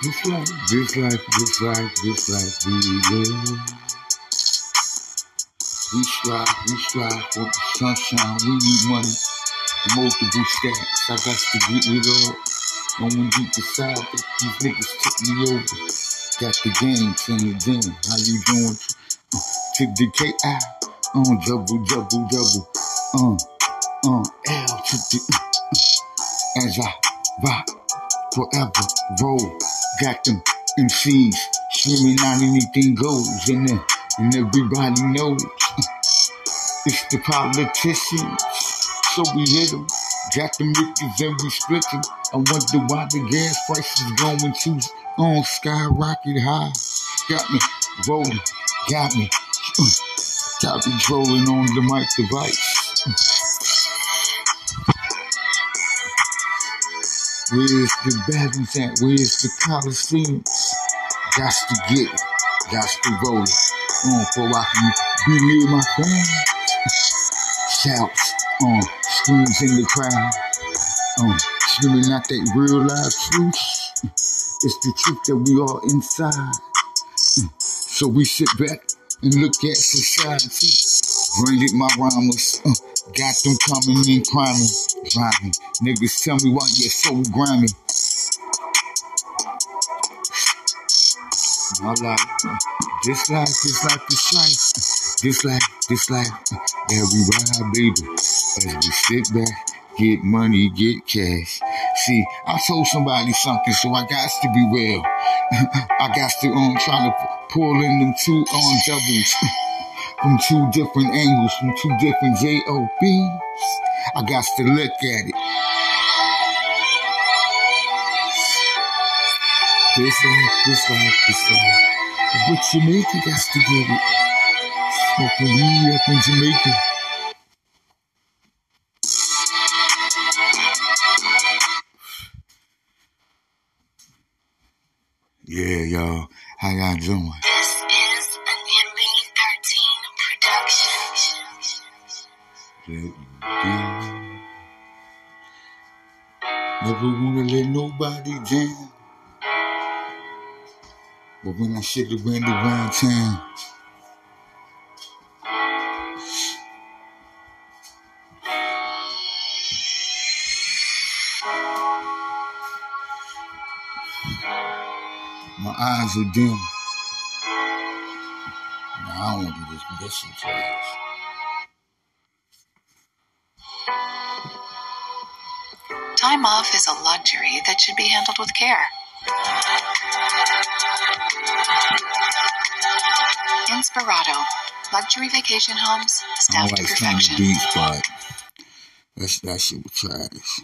This life, this life, this life, this life, we live. We strive, we strive for the sunshine. We need money, multiple stacks. I got to get rid of. No one deep inside that these niggas took me over. Got the game, turn it down. How you doing? Uh, to the KI, uh, double, double, double. Uh, uh, L to the, uh, uh, as I rock forever, roll. Got them MCs screaming out anything goes, and, then, and everybody knows uh, it's the politicians. So we hit them. Got them riches and we split them. I wonder why the gas prices going to on skyrocket high. Got me rolling, got me, uh, got me trolling on the mic device. Where's the balance at? Where's the Coliseum? Got to get it. Got to roll it. On for I can be near my fans. Shouts on screams in the crowd. On screaming out that real loud truth. It's the truth that we are inside. Uh, so we sit back and look at society. Brilliant my rhymers. Uh, got them coming in climbing. Rhyming. Niggas tell me why you're so grimy. My life, uh, this life, this life, this life, this life, this life, uh, every ride, baby. As we sit back, get money, get cash. See, I told somebody something, so I got to be real. I got to um trying to pull in them two um doubles from two different angles, from two different JOBs. I got to look at it. This life, this life, this life. What Jamaica got to get it. Smoking weed up in Jamaica. Yeah, y'all. How y'all doing? Let you do. Never wanna let nobody down. But when I should have ran around town, my eyes are dim. Nah, I don't want to do this, but that Time off is a luxury that should be handled with care. Inspirato, luxury vacation homes staffed don't to perfection. But that shit was trash.